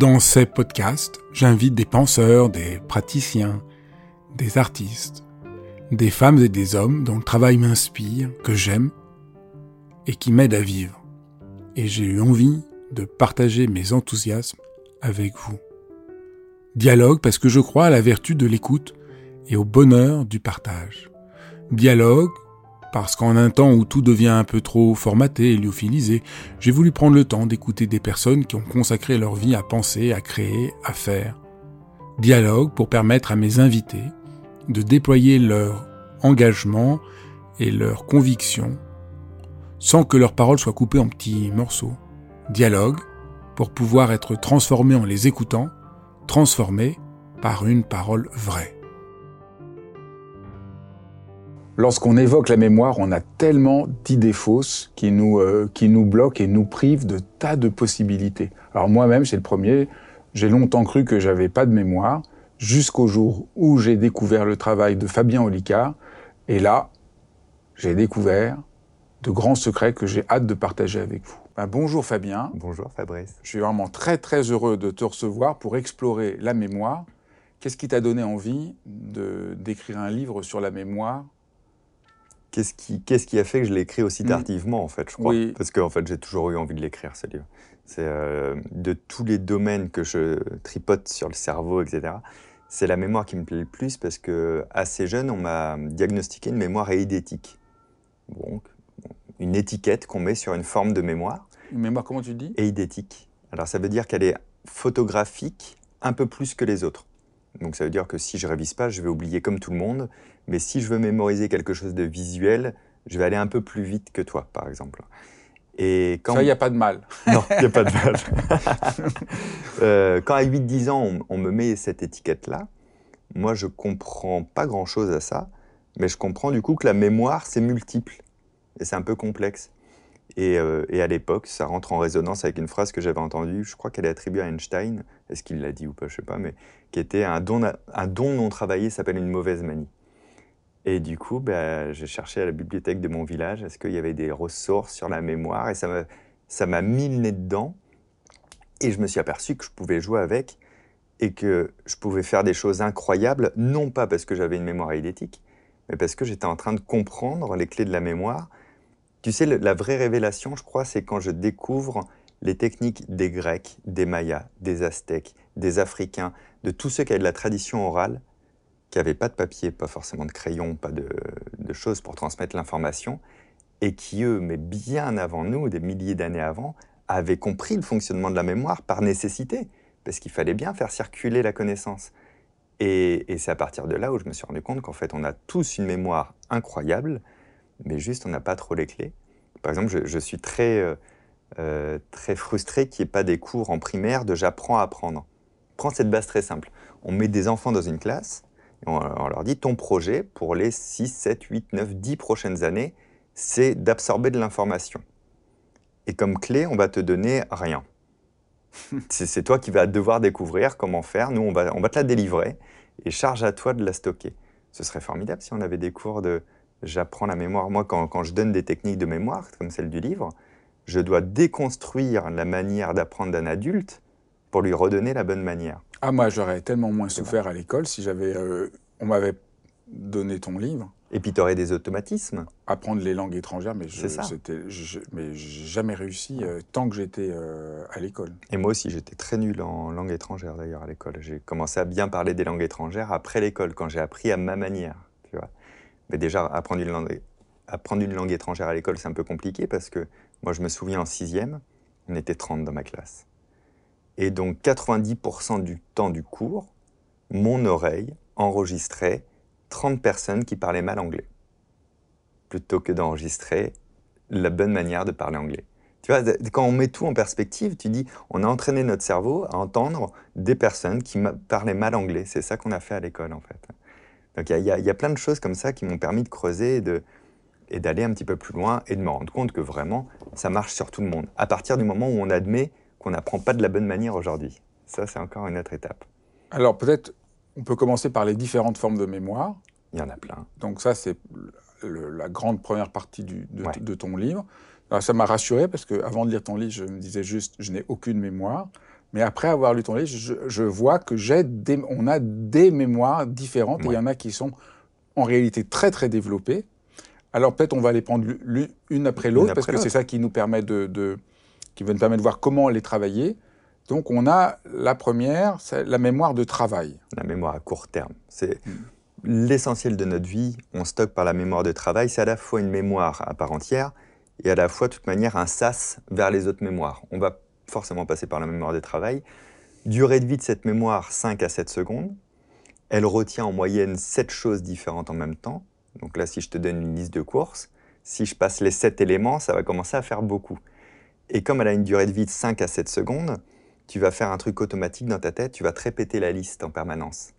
Dans ces podcasts, j'invite des penseurs, des praticiens, des artistes, des femmes et des hommes dont le travail m'inspire, que j'aime et qui m'aident à vivre. Et j'ai eu envie de partager mes enthousiasmes avec vous. Dialogue parce que je crois à la vertu de l'écoute et au bonheur du partage. Dialogue parce qu'en un temps où tout devient un peu trop formaté et lyophilisé, j'ai voulu prendre le temps d'écouter des personnes qui ont consacré leur vie à penser, à créer, à faire. Dialogue pour permettre à mes invités de déployer leur engagement et leur conviction sans que leurs paroles soient coupées en petits morceaux. Dialogue pour pouvoir être transformés en les écoutant, transformés par une parole vraie. Lorsqu'on évoque la mémoire, on a tellement d'idées fausses qui nous, euh, qui nous bloquent et nous privent de tas de possibilités. Alors moi-même, c'est le premier, j'ai longtemps cru que j'avais pas de mémoire, jusqu'au jour où j'ai découvert le travail de Fabien Olicard, et là, j'ai découvert de grands secrets que j'ai hâte de partager avec vous. Ben, bonjour Fabien. Bonjour Fabrice. Je suis vraiment très très heureux de te recevoir pour explorer la mémoire. Qu'est-ce qui t'a donné envie d'écrire un livre sur la mémoire Qu'est-ce qui, qu'est-ce qui a fait que je l'ai écrit aussi mm. tardivement, en fait, je crois Parce qu'en fait, j'ai toujours eu envie de l'écrire, ce livre. C'est euh, de tous les domaines que je tripote sur le cerveau, etc. C'est la mémoire qui me plaît le plus parce que assez jeune, on m'a diagnostiqué une mémoire éidétique. Donc, une étiquette qu'on met sur une forme de mémoire. Une mémoire, comment tu dis? Éidétique. Alors, ça veut dire qu'elle est photographique un peu plus que les autres. Donc ça veut dire que si je révise pas, je vais oublier comme tout le monde. Mais si je veux mémoriser quelque chose de visuel, je vais aller un peu plus vite que toi, par exemple. Et quand... Ça, il n'y a pas de mal. Non, il n'y a pas de mal. Euh, quand à 8-10 ans, on, me met cette étiquette-là, moi, je comprends pas grand-chose à ça, mais je comprends du coup que la mémoire, c'est multiple. Et c'est un peu complexe. Et, euh, et, à l'époque, ça rentre en résonance avec une phrase que j'avais entendue, je crois qu'elle est attribuée à Einstein, est-ce qu'il l'a dit ou pas, je sais pas, mais qui était un don, un don non travaillé s'appelle une mauvaise manie. Et du coup, bah, j'ai cherché à la bibliothèque de mon village, est-ce qu'il y avait des ressources sur la mémoire, et ça m'a mis le nez dedans, et je me suis aperçu que je pouvais jouer avec, et que je pouvais faire des choses incroyables, non pas parce que j'avais une mémoire idétique, mais parce que j'étais en train de comprendre les clés de la mémoire, tu sais, la vraie révélation, je crois, c'est quand je découvre les techniques des Grecs, des Mayas, des Aztèques, des Africains, de tous ceux qui avaient de la tradition orale, qui n'avaient pas de papier, pas forcément de crayon, pas de, choses pour transmettre l'information, et qui, eux, mais bien avant nous, des milliers d'années avant, avaient compris le fonctionnement de la mémoire par nécessité, parce qu'il fallait bien faire circuler la connaissance. Et, c'est à partir de là où je me suis rendu compte qu'en fait, on a tous une mémoire incroyable, mais juste on n'a pas trop les clés. Par exemple, je, suis très, euh, euh, très frustré qu'il n'y ait pas des cours en primaire de j'apprends à apprendre. Prends cette base très simple. On met des enfants dans une classe, on, leur dit ton projet pour les 6, 7, 8, 9, 10 prochaines années, c'est d'absorber de l'information. Et comme clé, on va te donner rien. c'est toi qui vas devoir découvrir comment faire. Nous, on va, on va te la délivrer et charge à toi de la stocker. Ce serait formidable si on avait des cours de j'apprends la mémoire. Moi, quand, je donne des techniques de mémoire, comme celle du livre, je dois déconstruire la manière d'apprendre d'un adulte pour lui redonner la bonne manière. Ah, moi, j'aurais tellement moins souffert à l'école si j'avais, euh, on m'avait donné ton livre. Et puis, tu aurais des automatismes. Apprendre les langues étrangères, mais je n'ai jamais réussi euh, tant que j'étais euh, à l'école. Et moi aussi, j'étais très nul en langue étrangère d'ailleurs à l'école. J'ai commencé à bien parler des langues étrangères après l'école, quand j'ai appris à ma manière. Tu vois. Mais déjà, apprendre une langue, apprendre une langue étrangère à l'école, c'est un peu compliqué parce que moi, je me souviens en sixième, on était 30 dans ma classe. Et donc, 90% du temps du cours, mon oreille enregistrait 30 personnes qui parlaient mal anglais, plutôt que d'enregistrer la bonne manière de parler anglais. Tu vois, quand on met tout en perspective, tu dis, on a entraîné notre cerveau à entendre des personnes qui parlaient mal anglais. C'est ça qu'on a fait à l'école, en fait. Donc il y, a plein de choses comme ça qui m'ont permis de creuser et, d'aller un petit peu plus loin et de me rendre compte que vraiment, ça marche sur tout le monde. À partir du moment où on admet qu'on n'apprend pas de la bonne manière aujourd'hui. Ça, c'est encore une autre étape. Alors peut-être, on peut commencer par les différentes formes de mémoire. Il y en a plein. Donc ça, c'est la grande première partie du, de, de, ton livre. ça m'a rassuré parce qu'avant de lire ton livre, je me disais juste, je n'ai aucune mémoire. Mais après avoir lu ton livre, je, vois que j'ai on a des mémoires différentes et il y en a qui sont en réalité très très développées. Alors peut-être on va les prendre l'une après l'autre parce que c'est ça qui nous permet de, qui va nous permettre de voir comment les travailler. Donc on a la première, c'est la mémoire de travail. La mémoire à court terme. C'est hmm. l'essentiel de notre vie. On stocke par la mémoire de travail. C'est à la fois une mémoire à part entière et à la fois, de toute manière, un sas vers les autres mémoires. On va forcément passer par la mémoire de travail. Durée de vie de cette mémoire, 5 à 7 secondes. Elle retient en moyenne 7 choses différentes en même temps. Donc là, si je te donne une liste de courses, si je passe les 7 éléments, ça va commencer à faire beaucoup. Et comme elle a une durée de vie de 5 à 7 secondes, tu vas faire un truc automatique dans ta tête, tu vas te répéter la liste en permanence.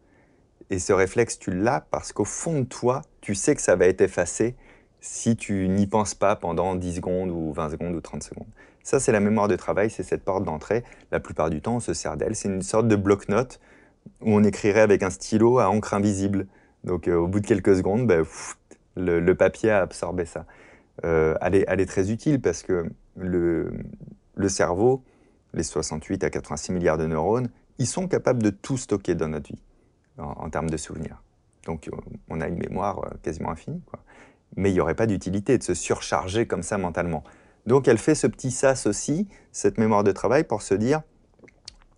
Et ce réflexe, tu l'as parce qu'au fond de toi, tu sais que ça va être effacé si tu n'y penses pas pendant 10 secondes ou 20 secondes ou 30 secondes. Ça, c'est la mémoire de travail, c'est cette porte d'entrée. La plupart du temps, on se sert d'elle. C'est une sorte de bloc-notes où on écrirait avec un stylo à encre invisible. Donc, euh, au bout de quelques secondes, ben, le, papier a absorbé ça. Euh, elle, est, très utile parce que le, cerveau, les 68 à 86 milliards de neurones, ils sont capables de tout stocker dans notre vie en, termes de souvenirs. Donc, on a une mémoire euh, quasiment infinie. Mais il n'y aurait pas d'utilité de se surcharger comme ça mentalement. Donc elle fait ce petit sas aussi, cette mémoire de travail, pour se dire,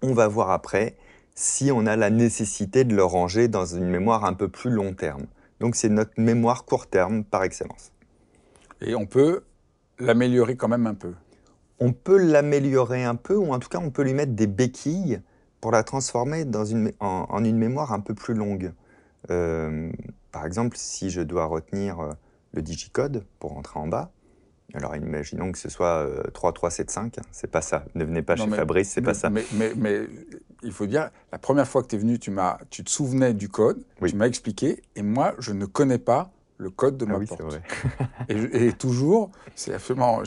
on va voir après si on a la nécessité de le ranger dans une mémoire un peu plus long terme. Donc c'est notre mémoire court terme par excellence. Et on peut l'améliorer quand même un peu. On peut l'améliorer un peu, ou en tout cas on peut lui mettre des béquilles pour la transformer dans une, en, une mémoire un peu plus longue. Euh, par exemple, si je dois retenir euh, le digicode pour rentrer en bas. Alors imaginons que ce soit 3375, euh, c'est pas ça. Ne venez pas chez Fabrice, c'est pas ça. Mais, mais, il faut dire, la première fois que tu es venu, tu, m'as, tu te souvenais du code, tu m'as expliqué, et moi, je ne connais pas le code de ma ah oui, porte. Vrai. et, et, toujours, c'est absolument,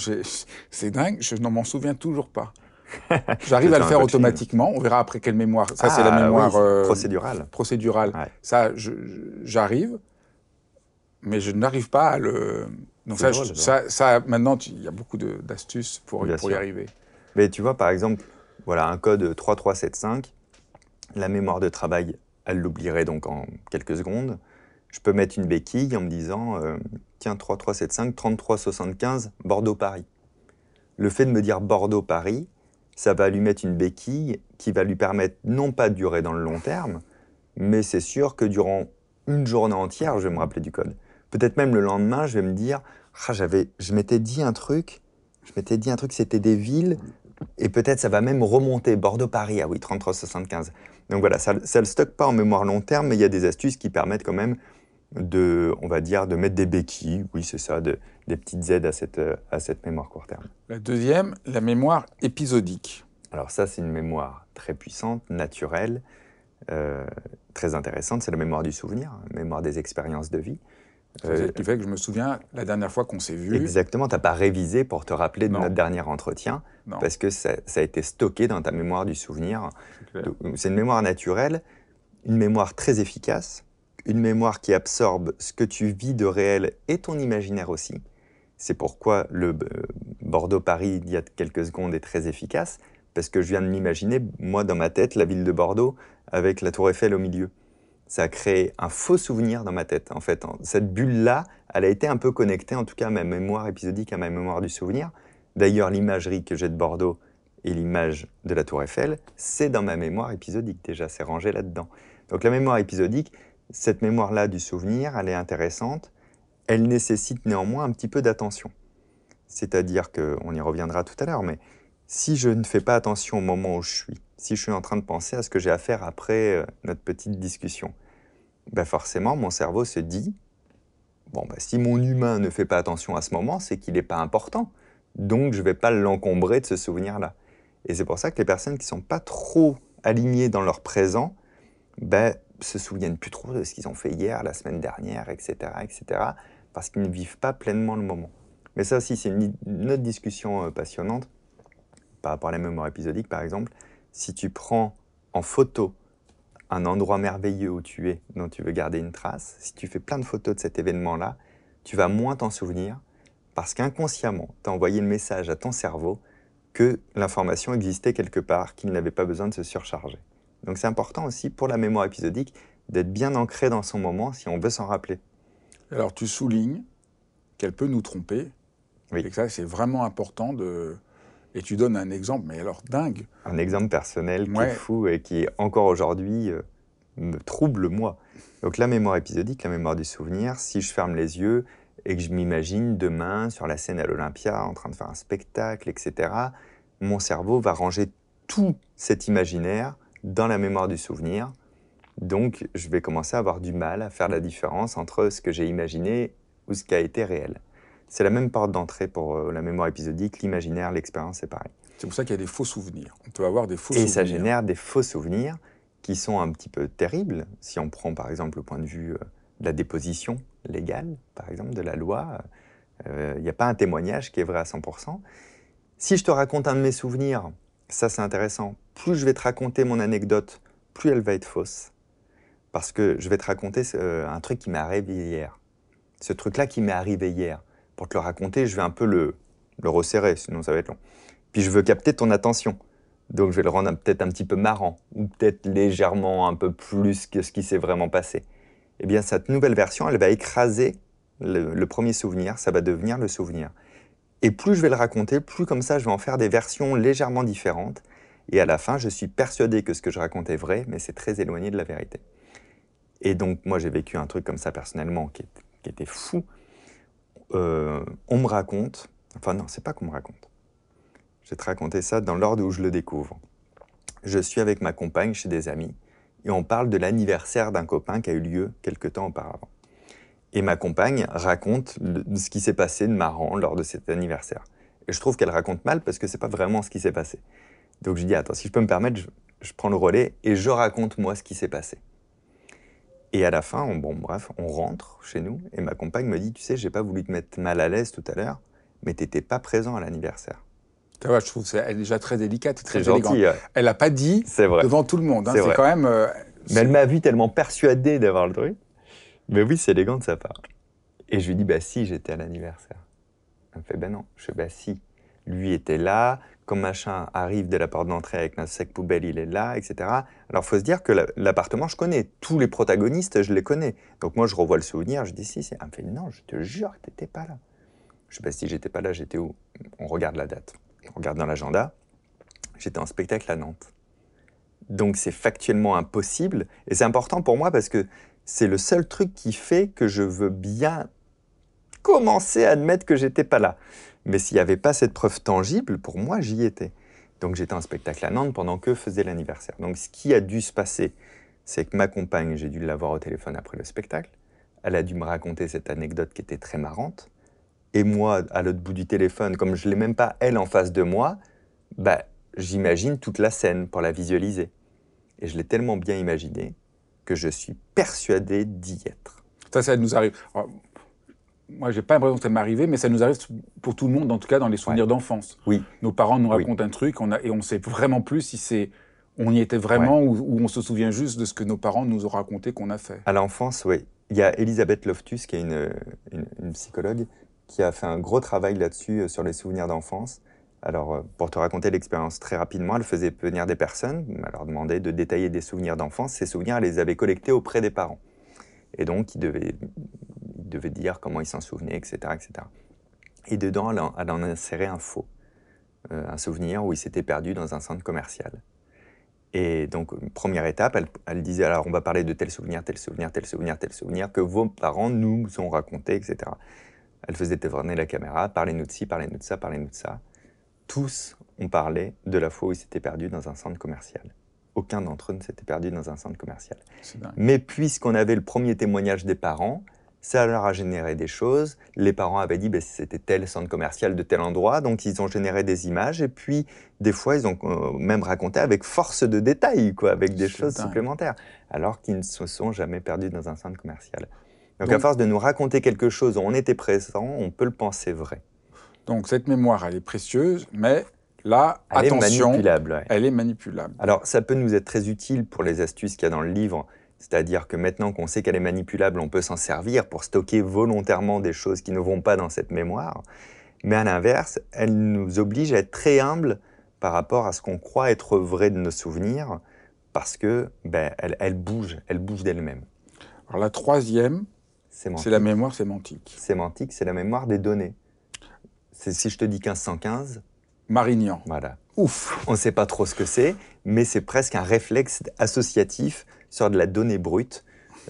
c'est dingue, je ne m'en souviens toujours pas. J'arrive à le faire automatiquement. On verra après quelle mémoire. Ça, c'est la ah mémoire euh, procédurale. Procédurale. Ça, j'arrive mais je n'arrive pas à le. Donc ça, ça, ça, maintenant, il y a beaucoup d'astuces pour, pour y arriver. Mais tu vois, par exemple, voilà, un code 3375, la mémoire de travail, elle l'oublierait donc en quelques secondes. Je peux mettre une béquille en me disant, euh, tiens, 3375, 3375, Bordeaux-Paris. Le fait de me dire Bordeaux-Paris, ça va lui mettre une béquille qui va lui permettre non pas de durer dans le long terme, mais c'est sûr que durant une journée entière, je vais me rappeler du code. Peut-être même le lendemain, je vais me dire, ah, j'avais, je m'étais dit un truc, je m'étais dit un truc, c'était des villes, et peut-être ça va même remonter, Bordeaux-Paris, ah oui, 33-75. Donc voilà, ça ne le stocke pas en mémoire long terme, mais il y a des astuces qui permettent quand même de, on va dire, de mettre des béquilles, oui c'est ça, de, des petites aides à cette, à cette mémoire court terme. La deuxième, la mémoire épisodique. Alors ça, c'est une mémoire très puissante, naturelle, euh, très intéressante, c'est la mémoire du souvenir, la mémoire des expériences de vie. Euh, qui fait que je me souviens la dernière fois qu'on s'est vu. Exactement, tu n'as pas révisé pour te rappeler de notre dernier entretien, parce que ça, a été stocké dans ta mémoire du souvenir. C'est une mémoire naturelle, une mémoire très efficace, une mémoire qui absorbe ce que tu vis de réel et ton imaginaire aussi. C'est pourquoi le euh, Bordeaux-Paris il y a quelques secondes est très efficace, parce que je viens de m'imaginer, moi dans ma tête, la ville de Bordeaux avec la tour Eiffel au milieu ça a créé un faux souvenir dans ma tête. En fait, cette bulle-là, elle a été un peu connectée, en tout cas à ma mémoire épisodique, à ma mémoire du souvenir. D'ailleurs, l'imagerie que j'ai de Bordeaux et l'image de la Tour Eiffel, c'est dans ma mémoire épisodique déjà, c'est rangé là-dedans. Donc la mémoire épisodique, cette mémoire-là du souvenir, elle est intéressante. Elle nécessite néanmoins un petit peu d'attention. C'est-à-dire qu'on y reviendra tout à l'heure, mais si je ne fais pas attention au moment où je suis, si je suis en train de penser à ce que j'ai à faire après euh, notre petite discussion, ben forcément, mon cerveau se dit, bon, ben si mon humain ne fait pas attention à ce moment, c'est qu'il n'est pas important. Donc, je ne vais pas l'encombrer de ce souvenir-là. Et c'est pour ça que les personnes qui ne sont pas trop alignées dans leur présent, ben, se souviennent plus trop de ce qu'ils ont fait hier, la semaine dernière, etc., etc., parce qu'ils ne vivent pas pleinement le moment. Mais ça aussi, c'est une, autre discussion euh, passionnante par rapport à la mémoire épisodique, par exemple si tu prends en photo un endroit merveilleux où tu es, dont tu veux garder une trace, si tu fais plein de photos de cet événement-là, tu vas moins t'en souvenir parce qu'inconsciemment, tu as envoyé le message à ton cerveau que l'information existait quelque part, qu'il n'avait pas besoin de se surcharger. Donc c'est important aussi pour la mémoire épisodique d'être bien ancré dans son moment si on veut s'en rappeler. Alors tu soulignes qu'elle peut nous tromper. Oui. Et que ça, c'est vraiment important de. Et tu donnes un exemple, mais alors dingue. Un exemple personnel qui est fou et qui, encore aujourd'hui, euh, me trouble moi. Donc la mémoire épisodique, la mémoire du souvenir, si je ferme les yeux et que je m'imagine demain sur la scène à l'Olympia en train de faire un spectacle, etc., mon cerveau va ranger tout cet imaginaire dans la mémoire du souvenir. Donc je vais commencer à avoir du mal à faire la différence entre ce que j'ai imaginé ou ce qui a été réel. C'est la même porte d'entrée pour euh, la mémoire épisodique, l'imaginaire, l'expérience, c'est pareil. C'est pour ça qu'il y a des faux souvenirs. On peut avoir des faux souvenirs. Et ça génère des faux souvenirs qui sont un petit peu terribles. Si on prend par exemple le point de vue euh, de la déposition légale, par exemple, de la loi, il euh, n'y a pas un témoignage qui est vrai à 100%. Si je te raconte un de mes souvenirs, ça c'est intéressant, plus je vais te raconter mon anecdote, plus elle va être fausse. Parce que je vais te raconter euh, un truc qui m'est arrivé hier. Ce truc-là qui m'est arrivé hier. Pour te le raconter, je vais un peu le, le resserrer, sinon ça va être long. Puis je veux capter ton attention. Donc je vais le rendre peut-être un petit peu marrant, ou peut-être légèrement un peu plus que ce qui s'est vraiment passé. Eh bien, cette nouvelle version, elle va écraser le, premier souvenir, ça va devenir le souvenir. Et plus je vais le raconter, plus comme ça, je vais en faire des versions légèrement différentes. Et à la fin, je suis persuadé que ce que je raconte est vrai, mais c'est très éloigné de la vérité. Et donc, moi, j'ai vécu un truc comme ça personnellement qui, était fou. Euh, on me raconte, enfin non, c'est pas qu'on me raconte. Je vais te raconter ça dans l'ordre où je le découvre. Je suis avec ma compagne chez des amis et on parle de l'anniversaire d'un copain qui a eu lieu quelque temps auparavant. Et ma compagne raconte ce qui s'est passé de marrant lors de cet anniversaire. Et je trouve qu'elle raconte mal parce que c'est pas vraiment ce qui s'est passé. Donc je dis attends, si je peux me permettre, je, prends le relais et je raconte moi ce qui s'est passé. Et à la fin, on, bon bref, on rentre chez nous et ma compagne me dit tu sais, j'ai pas voulu te mettre mal à l'aise tout à l'heure, mais t'étais pas présent à l'anniversaire je trouve qu'elle est déjà très délicate et très élégante. Elle n'a pas dit vrai. devant tout le monde. Hein, c'est quand même. Euh, mais elle m'a vu tellement persuadée d'avoir le truc. Mais oui, c'est élégant de sa part. Et je lui dis, bah si, j'étais à l'anniversaire. Elle me fait, ben non. Je fais, bah si. Lui était là, comme machin arrive de la porte d'entrée avec notre sac poubelle, il est là, etc. Alors, faut se dire que l'appartement, je connais. Tous les protagonistes, je les connais. Donc, moi, je revois le souvenir, je dis, si, si. Elle me fait, non, je te jure que t'étais pas là. Je sais pas si j'étais pas là, j'étais où? On regarde la date on regarde dans l'agenda, j'étais en spectacle à Nantes. Donc c'est factuellement impossible. Et c'est important pour moi parce que c'est le seul truc qui fait que je veux bien commencer à admettre que j'étais pas là. Mais s'il n'y avait pas cette preuve tangible, pour moi, j'y étais. Donc j'étais en spectacle à Nantes pendant que faisait l'anniversaire. Donc ce qui a dû se passer, c'est que ma compagne, j'ai dû l'avoir au téléphone après le spectacle. Elle a dû me raconter cette anecdote qui était très marrante et moi à l'autre bout du téléphone, comme je l'ai même pas elle en face de moi, bah, j'imagine toute la scène pour la visualiser. Et je l'ai tellement bien imaginé que je suis persuadé d'y être. Ça, ça nous arrive. Moi, moi, j'ai pas l'impression que ça m'est arrivé, mais ça nous arrive pour tout le monde, en tout cas dans les souvenirs d'enfance. Oui. Nos parents nous racontent un truc on a, et on sait vraiment plus si c'est on y était vraiment ou, on se souvient juste de ce que nos parents nous ont raconté qu'on a fait. À l'enfance, oui. Il y a Elisabeth Loftus, qui est une, une psychologue, qui a fait un gros travail là-dessus euh, sur les souvenirs d'enfance. Alors, euh, pour te raconter l'expérience très rapidement, elle faisait venir des personnes, elle leur demandait de détailler des souvenirs d'enfance. Ces souvenirs, elle les avait collectés auprès des parents. Et donc, ils devaient, ils dire comment ils s'en souvenaient, etc., etc. Et dedans, elle en, insérait un faux, euh, un souvenir où il s'était perdu dans un centre commercial. Et donc, première étape, elle, elle, disait alors on va parler de tel souvenir, tel souvenir, tel souvenir, tel souvenir que vos parents nous ont raconté, etc. Elle faisait tourner la caméra, parlez-nous de ci, parlez-nous de ça, parlez-nous de ça. Tous ont parlé de la fois où ils s'étaient perdus dans un centre commercial. Aucun d'entre eux ne s'était perdu dans un centre commercial. Mais puisqu'on avait le premier témoignage des parents, ça leur a généré des choses. Les parents avaient dit que ben, c'était tel centre commercial de tel endroit, donc ils ont généré des images. Et puis, des fois, ils ont euh, même raconté avec force de détail, quoi, avec des choses supplémentaires, alors qu'ils ne se sont jamais perdus dans un centre commercial. Donc, à force de nous raconter quelque chose où on était présent, on peut le penser vrai. Donc cette mémoire, elle est précieuse, mais là, elle attention, est manipulable. Elle est manipulable. Alors ça peut nous être très utile pour les astuces qu'il y a dans le livre. C'est-à-dire que maintenant qu'on sait qu'elle est manipulable, on peut s'en servir pour stocker volontairement des choses qui ne vont pas dans cette mémoire. Mais à l'inverse, elle nous oblige à être très humbles par rapport à ce qu'on croit être vrai de nos souvenirs, parce que ben, elle, elle bouge, elle bouge d'elle-même. Alors la troisième, c'est la mémoire sémantique. Sémantique, c'est la mémoire des données. Si je te dis 1515, Marignan. Voilà. Ouf. On ne sait pas trop ce que c'est, mais c'est presque un réflexe associatif sur de la donnée brute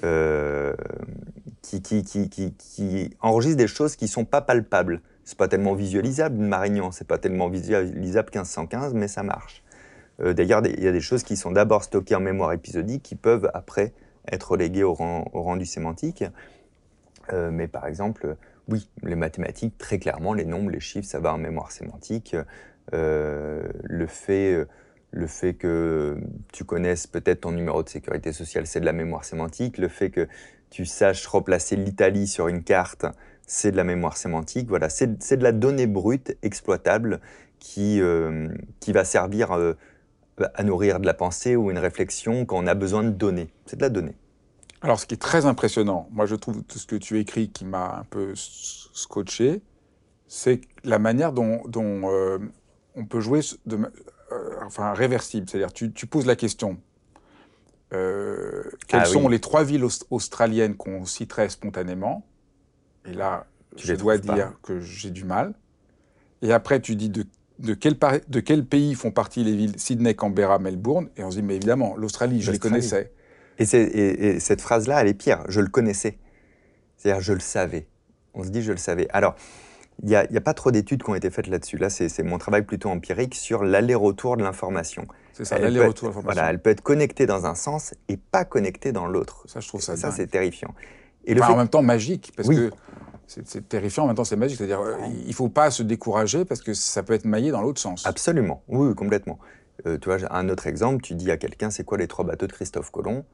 euh, qui, qui, qui, qui, enregistre des choses qui ne sont pas palpables. C'est pas tellement visualisable, Marignan, c'est pas tellement visualisable 1515, mais ça marche. Euh, d'ailleurs, il y a des choses qui sont d'abord stockées en mémoire épisodique qui peuvent après être reléguées au, rang, au rendu sémantique. Euh, mais par exemple, oui, les mathématiques, très clairement, les nombres, les chiffres, ça va en mémoire sémantique. Euh, le, fait, le fait que tu connaisses peut-être ton numéro de sécurité sociale, c'est de la mémoire sémantique. Le fait que tu saches replacer l'Italie sur une carte, c'est de la mémoire sémantique. Voilà, c'est de la donnée brute, exploitable, qui, euh, qui va servir euh, à nourrir de la pensée ou une réflexion quand on a besoin de données. C'est de la donnée. Alors, ce qui est très impressionnant, moi je trouve tout ce que tu écris qui m'a un peu scotché, c'est la manière dont, euh, on peut jouer de, euh, enfin réversible. C'est-à-dire, tu, tu, poses la question euh, quelles ah sont les trois villes australiennes qu'on citerait spontanément? Et là, je dois dire que j'ai du mal. Et après, tu dis de, de, quel, de quel pays font partie les villes Sydney, Canberra, Melbourne? Et on se dit, mais évidemment, l'Australie, je les connaissais. Et, et, cette phrase-là, elle est pire. Je le connaissais. C'est-à-dire, je le savais. On se dit, je le savais. Alors, il n'y a, a, pas trop d'études qui ont été faites là-dessus. Là, c'est mon travail plutôt empirique sur l'aller-retour de l'information. C'est ça, l'aller-retour de l'information. Voilà, elle peut être connectée dans un sens et pas connectée dans l'autre. Ça, je trouve ça. Ça, c'est terrifiant. Et le En même temps, magique, parce que c'est terrifiant, en même temps, c'est magique. C'est-à-dire, euh, il ne faut pas se décourager parce que ça peut être maillé dans l'autre sens. Absolument, oui, complètement. Euh, tu vois, un autre exemple, tu dis à quelqu'un, c'est quoi les trois bateaux de Christophe Colomb?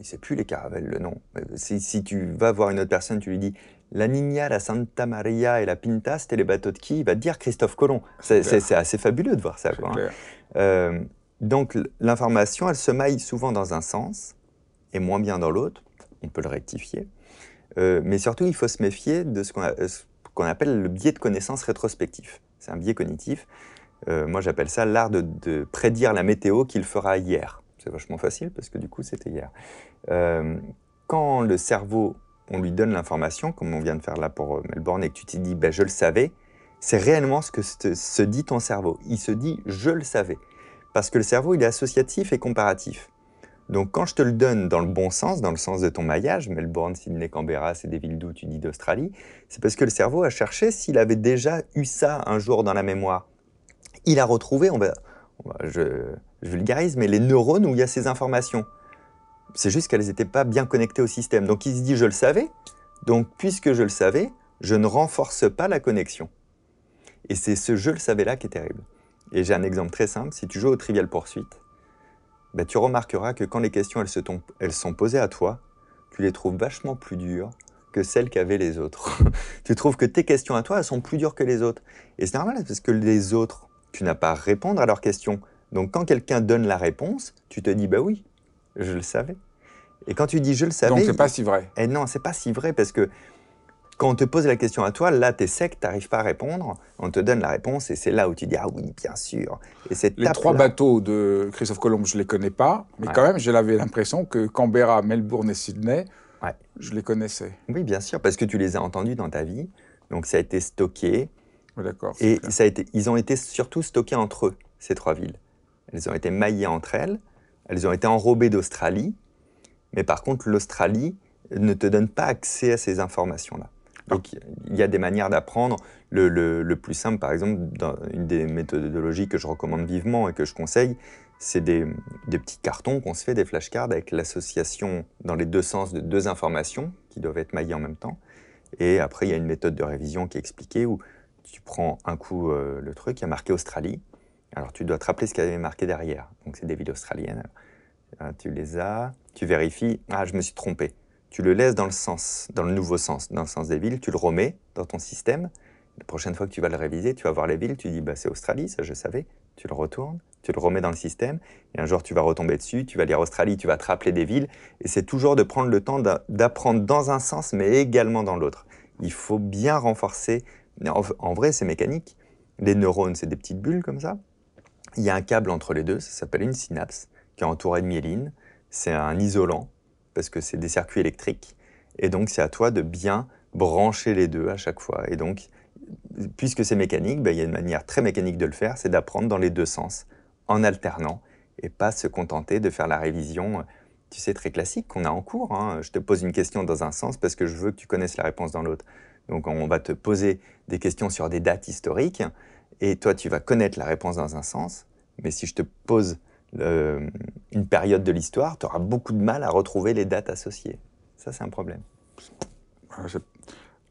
Il ne sait plus les caravelles, le nom. Si, si, tu vas voir une autre personne, tu lui dis la Niña, la Santa Maria et la Pinta, c'était les bateaux de qui? Il va te dire Christophe Colomb. C'est assez fabuleux de voir ça. Quoi, hein. euh, donc l'information, elle se maille souvent dans un sens et moins bien dans l'autre. On peut le rectifier. Euh, mais surtout, il faut se méfier de ce qu'on appelle le biais de connaissance rétrospectif. C'est un biais cognitif. Euh, moi, j'appelle ça l'art de, de, prédire la météo qu'il fera hier. C'est vachement facile parce que du coup, c'était hier. quand le cerveau on lui donne l'information, comme on vient de faire là pour euh, Melbourne, et que tu te dis, ben, je le savais, c'est réellement ce que se dit ton cerveau. Il se dit, je le savais. Parce que le cerveau, il est associatif et comparatif. Donc quand je te le donne dans le bon sens, dans le sens de ton maillage, Melbourne, Sydney, Canberra, c'est des villes d'où tu dis d'Australie, c'est parce que le cerveau a cherché s'il avait déjà eu ça un jour dans la mémoire. Il a retrouvé, on va, je, je vulgarise, mais les neurones où il y a ces informations. C'est juste qu'elles n'étaient pas bien connectées au système. Donc il se dit je le savais, donc puisque je le savais, je ne renforce pas la connexion. Et c'est ce je le savais là qui est terrible. Et j'ai un exemple très simple, si tu joues au Trivial Poursuite, ben, tu remarqueras que quand les questions elles sont posées à toi, tu les trouves vachement plus dures que celles qu'avaient les autres. tu trouves que tes questions à toi, elles sont plus dures que les autres. Et c'est normal parce que les autres, tu n'as pas à répondre à leurs questions. Donc quand quelqu'un donne la réponse, tu te dis bah oui, je le savais. Et quand tu dis je le savais. Donc c'est pas si vrai. Et eh non, c'est pas si vrai parce que quand on te pose la question à toi, là, tu es sec, tu n'arrives pas à répondre, on te donne la réponse et c'est là où tu dis Ah oui, bien sûr. Et les trois bateaux de Christophe Colomb, je ne les connais pas, mais quand même, j'avais l'impression que Canberra, Melbourne et Sydney, je les connaissais. Oui, bien sûr, parce que tu les as entendus dans ta vie, donc ça a été stocké. D'accord. Et ça a été, ils ont été surtout stockés entre eux, ces trois villes. Elles ont été maillées entre elles. Elles ont été enrobées d'Australie, mais par contre, l'Australie ne te donne pas accès à ces informations-là. Donc, il y a des manières d'apprendre. Le, plus simple, par exemple, dans une des méthodologies que je recommande vivement et que je conseille, c'est des, petits cartons qu'on se fait, des flashcards, avec l'association dans les deux sens de deux informations qui doivent être maillées en même temps. Et après, il y a une méthode de révision qui est expliquée où tu prends un coup euh, le truc, il y a marqué Australie. Alors, tu dois te rappeler ce qu'il y avait marqué derrière. Donc, c'est des villes australiennes. Ah, tu les as, tu vérifies, ah, je me suis trompé. Tu le laisses dans le sens, dans le nouveau sens, dans le sens des villes, tu le remets dans ton système. La prochaine fois que tu vas le réviser, tu vas voir les villes, tu dis, bah, c'est Australie, ça je savais. Tu le retournes, tu le remets dans le système, et un jour tu vas retomber dessus, tu vas lire Australie, tu vas te rappeler des villes, et c'est toujours de prendre le temps d'apprendre dans un sens, mais également dans l'autre. Il faut bien renforcer En, vrai, c'est mécanique. Les neurones, c'est des petites bulles comme ça. Il y a un câble entre les deux, ça s'appelle une synapse, qui est entourée de myéline. C'est un isolant, parce que c'est des circuits électriques. Et donc, c'est à toi de bien brancher les deux à chaque fois. Et donc, puisque c'est mécanique, ben, il y a une manière très mécanique de le faire, c'est d'apprendre dans les deux sens, en alternant, et pas se contenter de faire la révision, tu sais, très classique qu'on a en cours. Hein. Je te pose une question dans un sens parce que je veux que tu connaisses la réponse dans l'autre. Donc on va te poser des questions sur des dates historiques, et toi tu vas connaître la réponse dans un sens, mais si je te pose une période de l'histoire, tu auras beaucoup de mal à retrouver les dates associées. Ça, c'est un problème.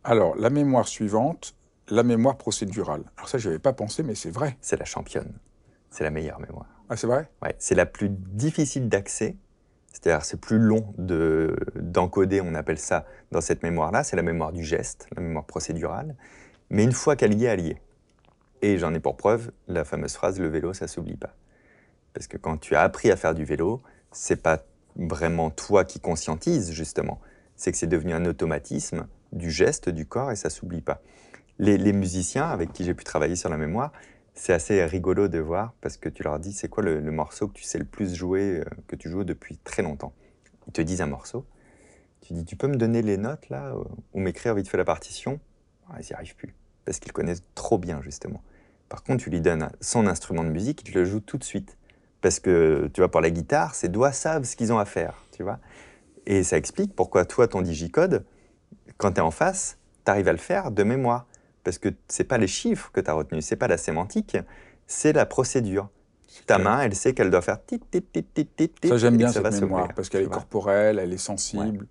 Alors, la mémoire suivante, la mémoire procédurale. Alors ça, je avais pas pensé, mais c'est vrai. C'est la championne. C'est la meilleure mémoire. Ah, c'est vrai? Ouais, c'est la plus difficile d'accès. C'est-à-dire, c'est plus long de, d'encoder, on appelle ça, dans cette mémoire-là. C'est la mémoire du geste, la mémoire procédurale. Mais une fois qu'elle y est, elle y est. Et j'en ai pour preuve la fameuse phrase « le vélo, ça s'oublie pas ». Parce que quand tu as appris à faire du vélo, c'est pas vraiment toi qui conscientise, justement. C'est que c'est devenu un automatisme du geste, du corps, et ça s'oublie pas. Les, musiciens avec qui j'ai pu travailler sur la mémoire, c'est assez rigolo de voir parce que tu leur dis c'est quoi le, morceau que tu sais le plus jouer, euh, que tu joues depuis très longtemps? Ils te disent un morceau. Tu dis tu peux me donner les notes là ou m'écrire vite fait la partition? Ah, Ils n'y arrivent plus parce qu'ils connaissent trop bien justement. Par contre, tu lui donnes son instrument de musique, il le joue tout de suite. Parce que, tu vois, pour la guitare, ses doigts savent ce qu'ils ont à faire, tu vois. Et ça explique pourquoi toi, ton digicode, quand tu es en face, tu arrives à le faire de mémoire. Parce que c'est pas les chiffres que tu as retenus, c'est pas la sémantique, c'est la procédure. Ta main, elle sait qu'elle doit faire tit, tit, tit, tit, tit. Ça, j'aime bien cette mémoire, parce qu'elle est corporelle, elle est sensible.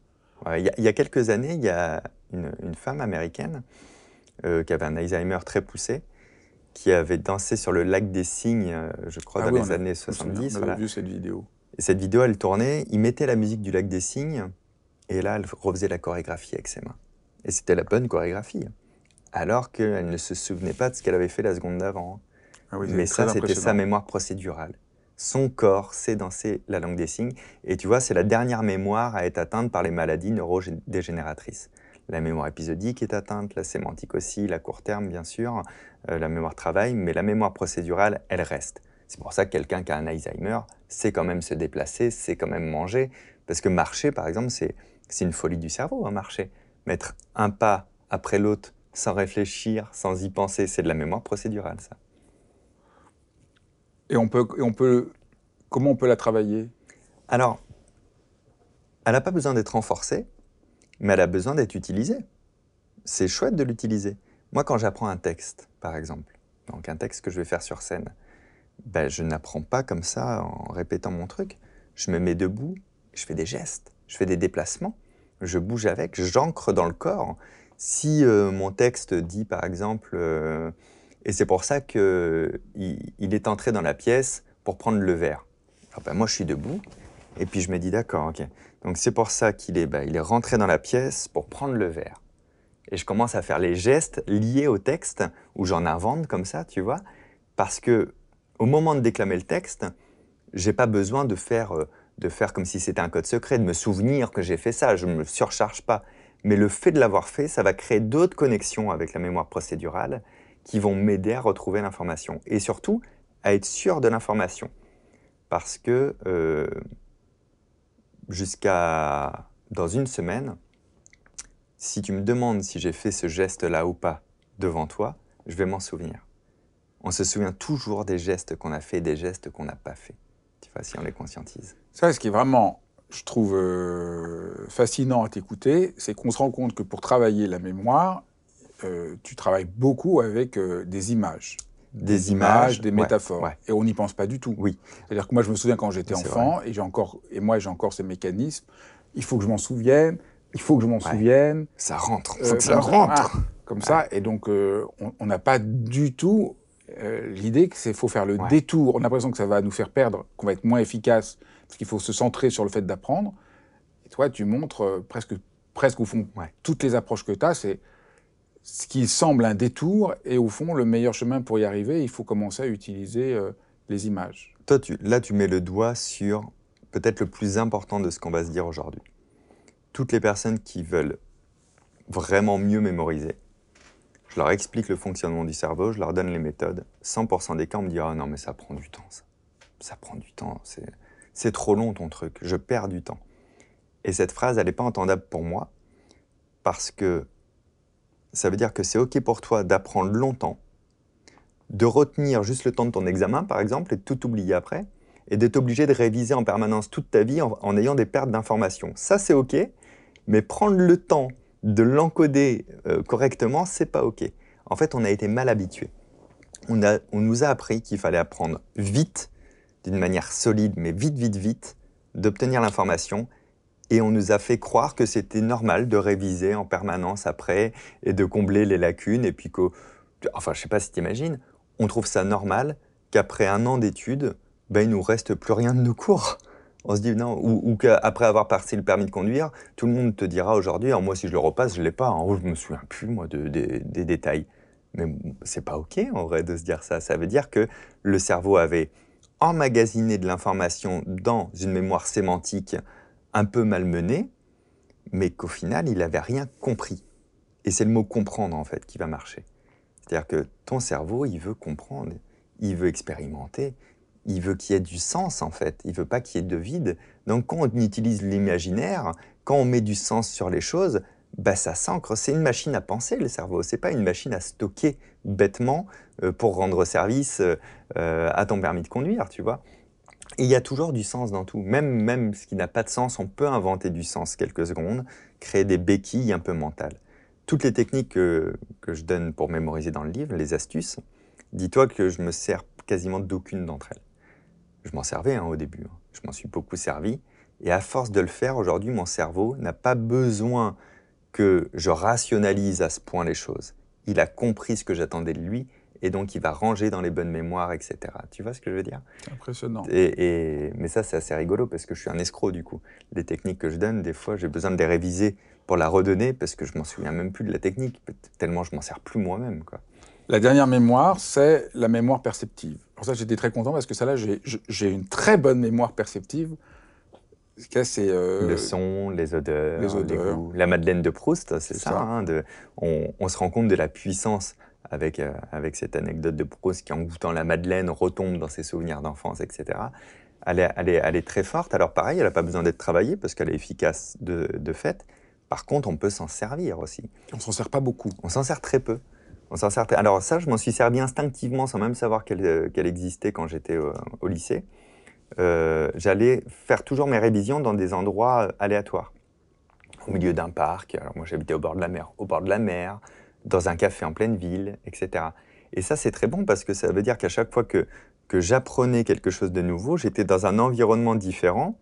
Il y, a quelques années, il y a une, femme américaine euh, qui avait un Alzheimer très poussé, qui avait dansé sur le lac des Cygnes, euh, je crois, ah dans les années 70. On a vu cette vidéo. Et cette vidéo, elle tournait, il mettait la musique du lac des Cygnes, et là, elle refaisait la chorégraphie avec ses mains. Et c'était la bonne chorégraphie, alors qu'elle ne se souvenait pas de ce qu'elle avait fait la seconde d'avant. Ah Mais ça, c'était sa mémoire procédurale. Son corps sait danser la langue des signes. Et tu vois, c'est la dernière mémoire à être atteinte par les maladies neurodégénératrices. La mémoire épisodique est atteinte, la sémantique aussi, la court terme bien sûr, la mémoire travail, mais la mémoire procédurale, elle reste. C'est pour ça que quelqu'un qui a un Alzheimer sait quand même se déplacer, sait quand même manger, parce que marcher, par exemple, c'est une folie du cerveau, hein, marcher. Mettre un pas après l'autre sans réfléchir, sans y penser, c'est de la mémoire procédurale, ça. Et on peut, et on peut, comment on peut la travailler? Alors, elle n'a pas besoin d'être renforcée, mais elle a besoin d'être utilisée. C'est chouette de l'utiliser. Moi, quand j'apprends un texte, par exemple, donc un texte que je vais faire sur scène, ben, je n'apprends pas comme ça en répétant mon truc. Je me mets debout, je fais des gestes, je fais des déplacements, je bouge avec, j'ancre dans le corps. Si euh, mon texte dit, par exemple, euh, et c'est pour ça qu'il il est entré dans la pièce pour prendre le verre. ben, moi, je suis debout, et puis je me dis, d'accord, ok. Donc c'est pour ça qu'il est, ben, est rentré dans la pièce pour prendre le verre et je commence à faire les gestes liés au texte, où j'en invente comme ça, tu vois, parce que au moment de déclamer le texte, j'ai pas besoin de faire, euh, de faire comme si c'était un code secret, de me souvenir que j'ai fait ça, je ne me surcharge pas. Mais le fait de l'avoir fait, ça va créer d'autres connexions avec la mémoire procédurale qui vont m'aider à retrouver l'information. Et surtout, à être sûr de l'information. Parce que euh, jusqu'à dans une semaine, si tu me demandes si j'ai fait ce geste-là ou pas devant toi, je vais m'en souvenir. On se souvient toujours des gestes qu'on a fait, des gestes qu'on n'a pas fait. Tu vois, si on les conscientise. Ça, ce qui est vraiment, je trouve euh, fascinant à t'écouter, c'est qu'on se rend compte que pour travailler la mémoire, euh, tu travailles beaucoup avec euh, des images. Des, images, des métaphores. Et on n'y pense pas du tout. Oui. C'est-à-dire que moi, je me souviens quand j'étais enfant, et, j'ai encore, et moi, j'ai encore ces mécanismes. Il faut que je m'en souvienne, il faut que je m'en souvienne. Ça rentre, euh, ça rentre. Ah, comme ça, et donc euh, on n'a pas du tout euh, l'idée qu'il faut faire le détour. On a l'impression que ça va nous faire perdre, qu'on va être moins efficace, parce qu'il faut se centrer sur le fait d'apprendre. Et toi, tu montres presque, presque au fond, toutes les approches que tu as, c'est ce qui semble un détour, et au fond, le meilleur chemin pour y arriver, il faut commencer à utiliser les images. Toi, tu, là, tu mets le doigt sur peut-être le plus important de ce qu'on va se dire aujourd'hui toutes les personnes qui veulent vraiment mieux mémoriser, je leur explique le fonctionnement du cerveau, je leur donne les méthodes. 100% des cas, on me dit Ah non, mais ça prend du temps, ça. Ça prend du temps, c'est trop long ton truc, je perds du temps. Et cette phrase, elle n'est pas entendable pour moi, parce que ça veut dire que c'est OK pour toi d'apprendre longtemps, de retenir juste le temps de ton examen, par exemple, et de tout oublier après, et d'être obligé de réviser en permanence toute ta vie en, ayant des pertes d'informations. Ça, c'est OK, mais prendre le temps de l'encoder euh, correctement, c'est pas OK. En fait, on a été mal habitué. On, on nous a appris qu'il fallait apprendre vite, d'une manière solide, mais vite, vite, vite, d'obtenir l'information. Et on nous a fait croire que c'était normal de réviser en permanence après et de combler les lacunes. Et puis que, enfin, je sais pas si tu imagines, on trouve ça normal qu'après un an d'études, ben, il nous reste plus rien de nos cours. On se dit non, ou, qu'après avoir passé le permis de conduire, tout le monde te dira aujourd'hui, moi si je le repasse, je l'ai pas. Hein. je me souviens plus moi de, des détails. Mais c'est pas ok en vrai de se dire ça. Ça veut dire que le cerveau avait emmagasiné de l'information dans une mémoire sémantique un peu malmenée, mais qu'au final, il n'avait rien compris. Et c'est le mot comprendre en fait qui va marcher. C'est-à-dire que ton cerveau, il veut comprendre, il veut expérimenter, il veut qu'il y ait du sens en fait, il veut pas qu'il y ait de vide. Donc quand on utilise l'imaginaire, quand on met du sens sur les choses, bah ça s'ancre. C'est une machine à penser le cerveau, c'est pas une machine à stocker bêtement euh, pour rendre service euh, à ton permis de conduire, tu vois. Il y a toujours du sens dans tout. Même, même ce qui n'a pas de sens, on peut inventer du sens quelques secondes, créer des béquilles un peu mentales toutes les techniques que, je donne pour mémoriser dans le livre, les astuces, dis-toi que je me sers quasiment d'aucune d'entre elles. Je m'en servais hein, au début, hein. je m'en suis beaucoup servi, et à force de le faire, aujourd'hui, mon cerveau n'a pas besoin que je rationalise à ce point les choses. Il a compris ce que j'attendais de lui, et donc il va ranger dans les bonnes mémoires, etc. Tu vois ce que je veux dire? C'est impressionnant. Et, mais ça, c'est assez rigolo parce que je suis un escroc du coup. Les techniques que je donne, des fois, j'ai besoin de les réviser pour la redonner parce que je m'en souviens même plus de la technique, tellement je m'en sers plus moi-même. Quoi. La dernière mémoire, c'est la mémoire perceptive. Pour ça, j'étais très content parce que ça là, j'ai une très bonne mémoire perceptive. C'est euh, le son, les odeurs, les odeurs. La Madeleine de Proust, c'est ça. Hein, de, on, on, se rend compte de la puissance avec, euh, avec cette anecdote de Proust qui, en goûtant la Madeleine, retombe dans ses souvenirs d'enfance, etc. Elle est, elle, est, elle est, très forte. Alors pareil, elle n'a pas besoin d'être travaillée parce qu'elle est efficace de, de fait. Par contre, on peut s'en servir aussi. On s'en sert pas beaucoup. On s'en sert très peu. Alors ça, je m'en suis servi instinctivement, sans même savoir qu'elle euh, existait quand j'étais au, lycée. Euh, j'allais faire toujours mes révisions dans des endroits aléatoires, au milieu d'un parc. Alors moi, j'habitais au bord de la mer, au bord de la mer, dans un café en pleine ville, etc. Et ça, c'est très bon parce que ça veut dire qu'à chaque fois que, que j'apprenais quelque chose de nouveau, j'étais dans un environnement différent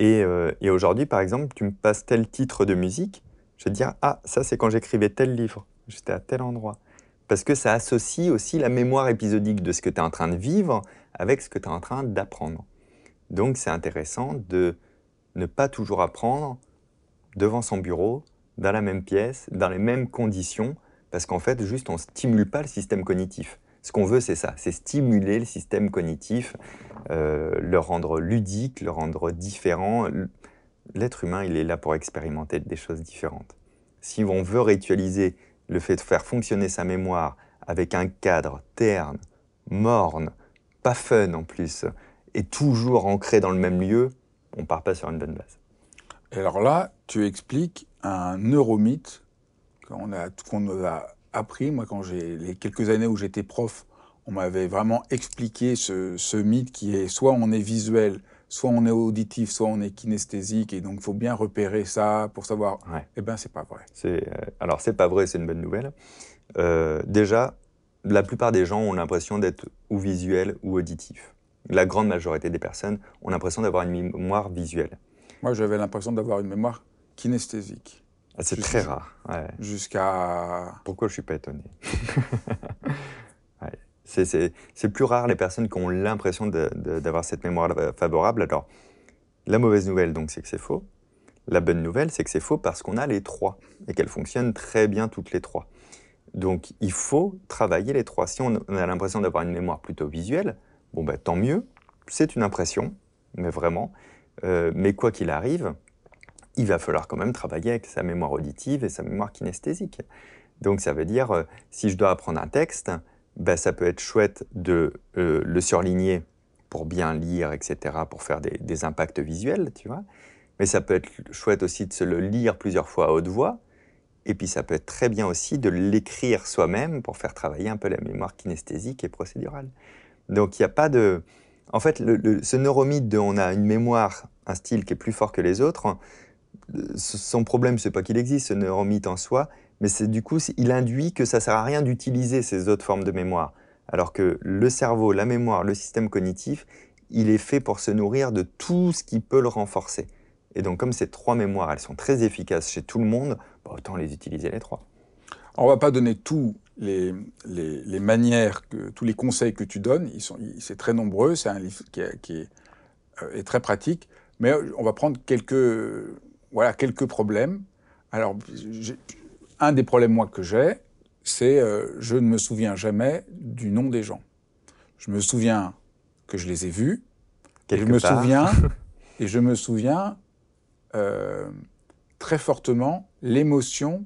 euh, et, aujourd'hui, par exemple, tu me passes tel titre de musique, je vais te dire, ah, ça c'est quand j'écrivais tel livre, j'étais à tel endroit. Parce que ça associe aussi la mémoire épisodique de ce que tu es en train de vivre avec ce que tu es en train d'apprendre. Donc c'est intéressant de ne pas toujours apprendre devant son bureau, dans la même pièce, dans les mêmes conditions, parce qu'en fait, juste, on ne stimule pas le système cognitif. Ce qu'on veut, c'est ça, c'est stimuler le système cognitif, euh, le rendre ludique, le rendre différent. L'être humain, il est là pour expérimenter des choses différentes. Si on veut ritualiser le fait de faire fonctionner sa mémoire avec un cadre terne, morne, pas fun en plus, et toujours ancré dans le même lieu, on part pas sur une bonne base. Et alors là, tu expliques un neuromythe qu'on a, qu'on a appris, moi, quand j'ai les quelques années où j'étais prof, on m'avait vraiment expliqué ce, mythe qui est soit on est visuel, soit on est auditif, soit on est kinesthésique, et donc il faut bien repérer ça pour savoir. Eh bien, c'est pas vrai. C'est, euh, alors, c'est pas vrai, c'est une bonne nouvelle. Euh, déjà, la plupart des gens ont l'impression d'être ou visuel ou auditif. La grande majorité des personnes ont l'impression d'avoir une mémoire visuelle. Moi, j'avais l'impression d'avoir une mémoire kinesthésique. Ah, c'est très rare. Jusqu'à. Pourquoi je suis pas étonné? C'est plus rare les personnes qui ont l'impression d'avoir cette mémoire favorable. Alors, la mauvaise nouvelle, donc, c'est que c'est faux. La bonne nouvelle, c'est que c'est faux parce qu'on a les trois et qu'elles fonctionnent très bien toutes les trois. Donc, il faut travailler les trois. Si on a l'impression d'avoir une mémoire plutôt visuelle, bon, ben, tant mieux. C'est une impression, mais vraiment. Euh, mais quoi qu'il arrive, il va falloir quand même travailler avec sa mémoire auditive et sa mémoire kinesthésique. Donc ça veut dire, euh, si je dois apprendre un texte, ben, ça peut être chouette de euh, le surligner pour bien lire, etc., pour faire des, impacts visuels, tu vois. Mais ça peut être chouette aussi de se le lire plusieurs fois à haute voix. Et puis ça peut être très bien aussi de l'écrire soi-même pour faire travailler un peu la mémoire kinesthésique et procédurale. Donc il n'y a pas de... En fait, ce neuromythe de on a une mémoire, un style qui est plus fort que les autres, son problème, c'est pas qu'il existe, ce neuromythe en soi, mais c'est du coup, il induit que ça sert à rien d'utiliser ces autres formes de mémoire. Alors que le cerveau, la mémoire, le système cognitif, il est fait pour se nourrir de tout ce qui peut le renforcer. Et donc, comme ces trois mémoires, elles sont très efficaces chez tout le monde, bah, autant les utiliser les trois. On ne va pas donner tous les, les, manières, tous les conseils que tu donnes. C'est très nombreux, c'est un livre qui, est, euh, est, très pratique. Mais on va prendre quelques, voilà, quelques problèmes. Alors, un des problèmes, moi, que j'ai, c'est euh, je ne me souviens jamais du nom des gens. Je me souviens que je les ai vus. Quelque je me souviens et je me souviens euh, très fortement l'émotion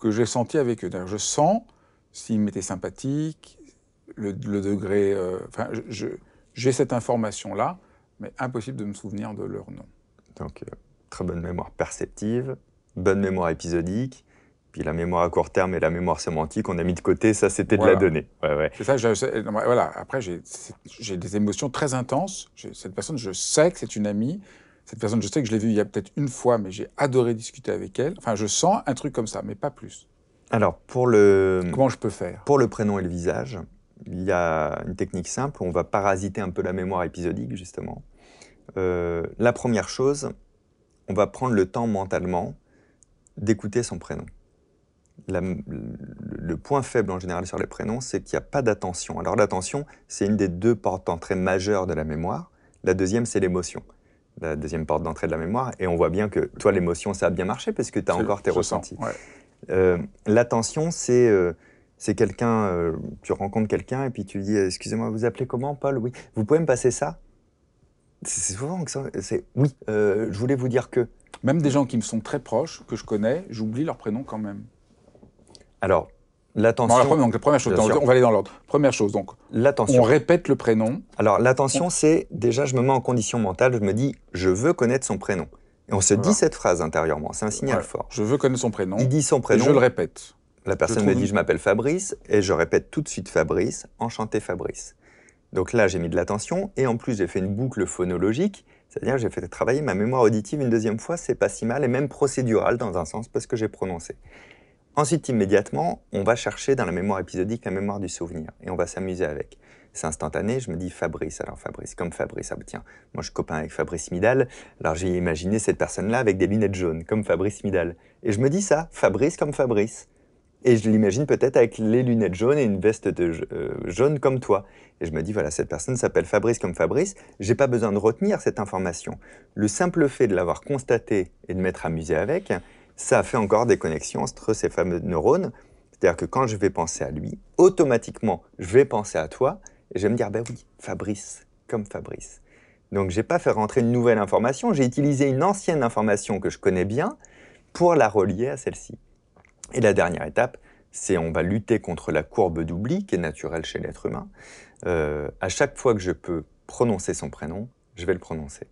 que j'ai sentie avec eux. Je sens s'ils m'étaient sympathiques, le, degré. Euh, enfin, j'ai cette information-là, mais impossible de me souvenir de leur nom. Donc, très bonne mémoire perceptive, bonne mémoire épisodique, puis la mémoire à court terme et la mémoire sémantique, on a mis de côté, ça c'était de la donnée. C'est ça, voilà. Après, j'ai des émotions très intenses. Cette personne, je sais que c'est une amie. Cette personne, je sais que je l'ai vue il y a peut-être une fois, mais j'ai adoré discuter avec elle. Enfin, je sens un truc comme ça, mais pas plus. Alors, pour le. Comment je peux faire? Pour le prénom et le visage, il y a une technique simple. On va parasiter un peu la mémoire épisodique, justement. Euh, la première chose, on va prendre le temps mentalement d'écouter son prénom le point faible en général sur les prénoms, c'est qu'il n'y a pas d'attention. Alors l'attention, c'est une des deux portes d'entrée majeures de la mémoire. La deuxième, c'est l'émotion. La deuxième porte d'entrée de la mémoire. Et on voit bien que toi, l'émotion, ça a bien marché parce que tu as encore tes ressentis. Euh, l'attention, c'est euh, c'est quelqu'un, euh, tu rencontres quelqu'un et puis tu dis, excusez-moi, vous appelez comment, Paul? Oui. Vous pouvez me passer ça? C'est souvent que c'est oui. je voulais vous dire que. Même des gens qui me sont très proches, que je connais, j'oublie leur prénom quand même. Alors, l'attention. donc, la première chose, on va aller dans l'ordre. Première chose, donc. L'attention. On répète le prénom. Alors, l'attention, c'est déjà, je me mets en condition mentale, je me dis, je veux connaître son prénom. Et on se dit cette phrase intérieurement, c'est un signal fort. Je veux connaître son prénom. Il dit son prénom. Et je le répète. La personne me dit, je m'appelle Fabrice, et je répète tout de suite Fabrice, enchanté Fabrice. Donc là, j'ai mis de l'attention, et en plus, j'ai fait une boucle phonologique, c'est-à-dire j'ai fait travailler ma mémoire auditive une deuxième fois, c'est pas si mal, et même procédurale dans un sens, parce que j'ai prononcé. Ensuite, immédiatement, on va chercher dans la mémoire épisodique la mémoire du souvenir et on va s'amuser avec. C'est instantané, je me dis Fabrice, alors Fabrice, comme Fabrice, ah bah tiens, moi je suis copain avec Fabrice Midal, alors j'ai imaginé cette personne-là avec des lunettes jaunes, comme Fabrice Midal. Et je me dis ça, Fabrice comme Fabrice. Et je l'imagine peut-être avec les lunettes jaunes et une veste de, euh, jaune comme toi. Et je me dis, voilà, cette personne s'appelle Fabrice comme Fabrice, j'ai pas besoin de retenir cette information. Le simple fait de l'avoir constaté et de m'être amusé avec, ça fait encore des connexions entre ces fameux neurones. C'est-à-dire que quand je vais penser à lui, automatiquement, je vais penser à toi et je vais me dire, ben oui, Fabrice, comme Fabrice. Donc, je n'ai pas fait rentrer une nouvelle information, j'ai utilisé une ancienne information que je connais bien pour la relier à celle-ci. Et la dernière étape, c'est on va lutter contre la courbe d'oubli qui est naturelle chez l'être humain. Euh, à chaque fois que je peux prononcer son prénom, je vais le prononcer.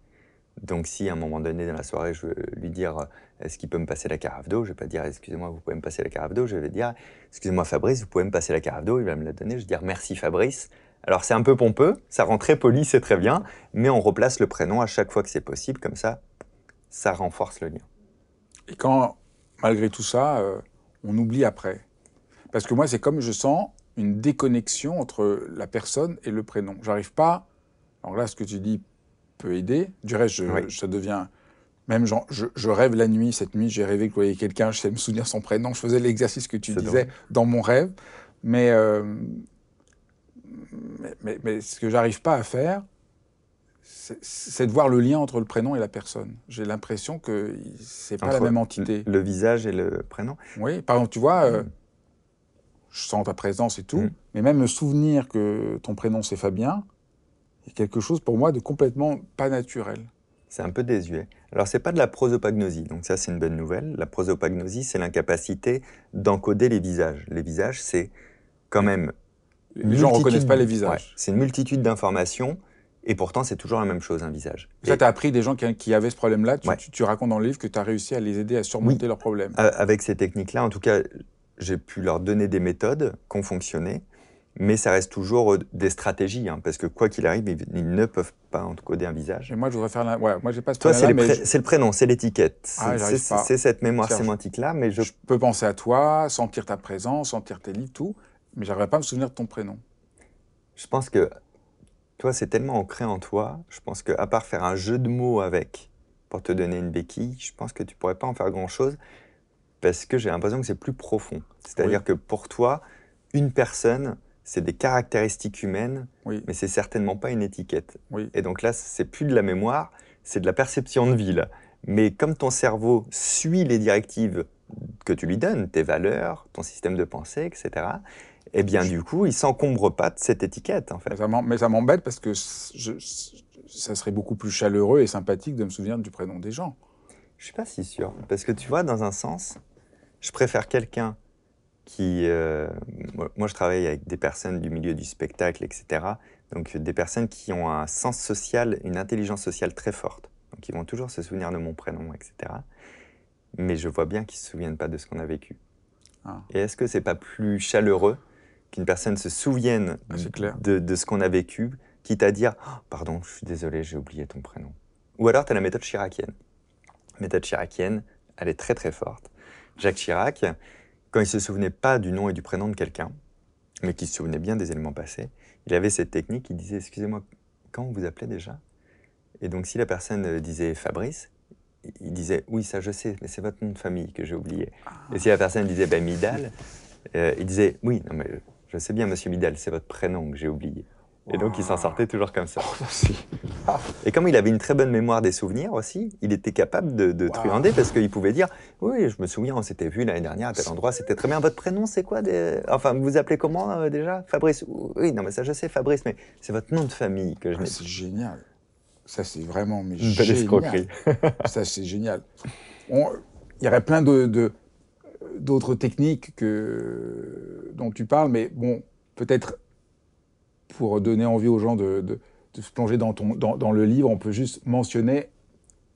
Donc si à un moment donné dans la soirée, je veux lui dire est-ce qu'il peut me passer la carafe d'eau, je vais pas dire excusez-moi, vous pouvez me passer la carafe d'eau, je vais dire excusez-moi Fabrice, vous pouvez me passer la carafe d'eau, il va me la donner, je vais dire merci Fabrice. Alors c'est un peu pompeux, ça rend très poli, c'est très bien, mais on replace le prénom à chaque fois que c'est possible, comme ça, ça renforce le lien. Et quand, malgré tout ça, euh, on oublie après Parce que moi, c'est comme je sens une déconnexion entre la personne et le prénom. J'arrive pas. Alors là, ce que tu dis peut aider. Du reste, ça devient. Même je, rêve la nuit, cette nuit, j'ai rêvé que je voyais quelqu'un, je sais me souvenir son prénom, je faisais l'exercice que tu disais dans mon rêve. Euh, mais, mais, ce que j'arrive pas à faire, c'est de voir le lien entre le prénom et la personne. J'ai l'impression que c'est pas la même entité. Le visage et le prénom Oui, par exemple, tu vois, euh, mm. je sens ta présence et tout, mm. mais même me souvenir que ton prénom c'est Fabien, il y a quelque chose pour moi de complètement pas naturel. C'est un peu désuet. Alors, c'est pas de la prosopagnosie, donc ça, c'est une bonne nouvelle. La prosopagnosie, c'est l'incapacité d'encoder les visages. Les visages, c'est quand même. Les gens ne reconnaissent pas les visages. c'est une multitude d'informations. Et pourtant, c'est toujours la même chose, un visage. Ça, tu as appris des gens qui, avaient ce problème-là. Tu, racontes dans le livre que tu as réussi à les aider à surmonter leurs problèmes. Avec ces techniques-là, en tout cas, j'ai pu leur donner des méthodes qui ont fonctionné. Mais ça reste toujours euh, des stratégies, hein, parce que quoi qu'il arrive, ils, ne peuvent pas encoder un visage. Et moi, je voudrais faire la... Ouais, moi, j'ai pas ce Toi, c'est le prénom, c'est l'étiquette. Ah, c'est cette mémoire sémantique-là, mais je... je... peux penser à toi, sentir ta présence, sentir tes livres, tout, mais j'arriverai pas à me souvenir de ton prénom. Je pense que toi, c'est tellement ancré en toi, je pense qu'à part faire un jeu de mots avec pour te donner une béquille, je pense que tu pourrais pas en faire grand-chose, parce que j'ai l'impression que c'est plus profond. C'est-à-dire que pour toi, une personne c'est des caractéristiques humaines, mais c'est certainement pas une étiquette. Et donc là, c'est plus de la mémoire, c'est de la perception de vie. Mais comme ton cerveau suit les directives que tu lui donnes, tes valeurs, ton système de pensée, etc., eh bien, du coup, il s'encombre pas de cette étiquette, en fait. Mais ça m'embête parce que ça serait beaucoup plus chaleureux et sympathique de me souvenir du prénom des gens. Je suis pas si sûr. Parce que tu vois, dans un sens, je préfère quelqu'un qui, euh, moi je travaille avec des personnes du milieu du spectacle, etc. Donc des personnes qui ont un sens social, une intelligence sociale très forte. Donc ils vont toujours se souvenir de mon prénom, etc. Mais je vois bien qu'ils ne se souviennent pas de ce qu'on a vécu. Ah. Et est-ce que c'est pas plus chaleureux qu'une personne se souvienne ah, de, de, ce qu'on a vécu, quitte à dire oh, Pardon, je suis désolé, j'ai oublié ton prénom. Ou alors tu as la méthode chiracienne. La méthode chiracienne, elle est très très forte. Jacques Chirac, quand il ne se souvenait pas du nom et du prénom de quelqu'un, mais qu'il se souvenait bien des éléments passés, il avait cette technique, il disait, excusez-moi, quand vous appelez déjà? Et donc si la personne euh, disait Fabrice, il disait, oui, ça je sais, mais c'est votre nom de famille que j'ai oublié. Et si la personne disait, ben, Midal, euh, il disait, oui, non, mais je sais bien, monsieur Midal, c'est votre prénom que j'ai oublié. Et donc, il s'en sortait toujours comme ça. Oh, et comme il avait une très bonne mémoire des souvenirs aussi, il était capable de, de truander parce qu'il pouvait dire Oui, je me souviens, on s'était vu l'année dernière à tel endroit, c'était très bien. Votre prénom, c'est quoi des... Enfin, vous vous appelez comment euh, déjà? Fabrice Oui, non, mais ça, je sais, Fabrice, mais c'est votre nom de famille que je ah, C'est génial. Ça, c'est vraiment mais une belle escroquerie. ça, c'est génial. Il y aurait plein de, d'autres techniques que, dont tu parles, mais bon, peut-être pour donner envie aux gens de, se plonger dans, ton, dans, le livre, on peut juste mentionner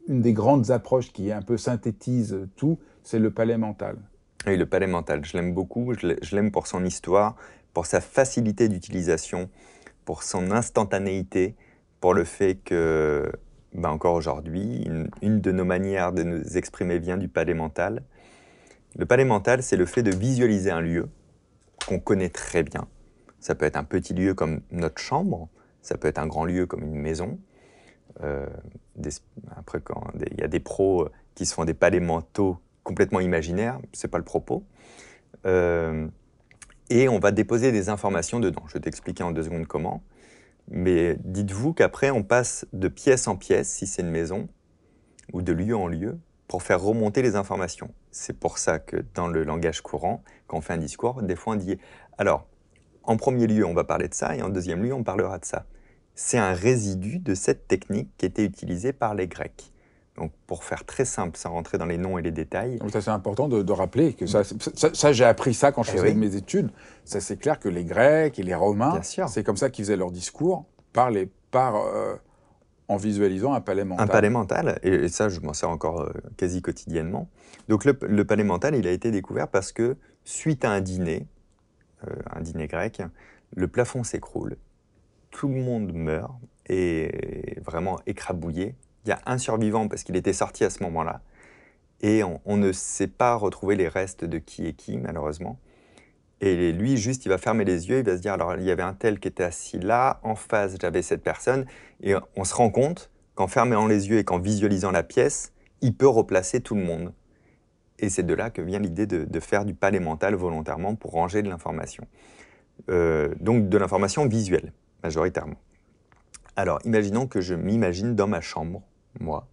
une des grandes approches qui un peu synthétise tout, c'est le palais mental. Oui, le palais mental, je l'aime beaucoup, je l'aime pour son histoire, pour sa facilité d'utilisation, pour son instantanéité, pour le fait que, ben encore aujourd'hui, une, une, de nos manières de nous exprimer vient du palais mental. Le palais mental, c'est le fait de visualiser un lieu qu'on connaît très bien, ça peut être un petit lieu comme notre chambre, ça peut être un grand lieu comme une maison. Euh, après, quand il y a des pros euh, qui se font des palais mentaux complètement imaginaires, c'est pas le propos. Euh, et on va déposer des informations dedans. Je vais t'expliquer en deux secondes comment. Mais dites-vous qu'après, on passe de pièce en pièce, si c'est une maison, ou de lieu en lieu, pour faire remonter les informations. C'est pour ça que dans le langage courant, quand on fait un discours, des fois on dit alors, en premier lieu, on va parler de ça, et en deuxième lieu, on parlera de ça. C'est un résidu de cette technique qui était utilisée par les Grecs. Donc, pour faire très simple, sans rentrer dans les noms et les détails. Donc, ça, c'est important de, rappeler que ça, ça, j'ai appris ça quand je eh faisais mes études. Ça, c'est clair que les Grecs et les Romains, c'est comme ça qu'ils faisaient leur discours, par, les, par euh, en visualisant un palais mental. Un palais mental, et, ça, je m'en sers encore euh, quasi quotidiennement. Donc, le, le palais mental, il a été découvert parce que, suite à un dîner, un dîner grec, le plafond s'écroule, tout le monde meurt et vraiment écrabouillé. Il y a un survivant parce qu'il était sorti à ce moment-là. Et on, ne sait pas retrouver les restes de qui est qui, malheureusement. Et lui, juste, il va fermer les yeux, il va se dire, alors il y avait un tel qui était assis là, en face, j'avais cette personne. Et on se rend compte qu'en fermant les yeux et qu'en visualisant la pièce, il peut replacer tout le monde. Et c'est de là que vient l'idée de, faire du palais mental volontairement pour ranger de l'information. Euh, donc de l'information visuelle, majoritairement. Alors, imaginons que je m'imagine dans ma chambre, moi.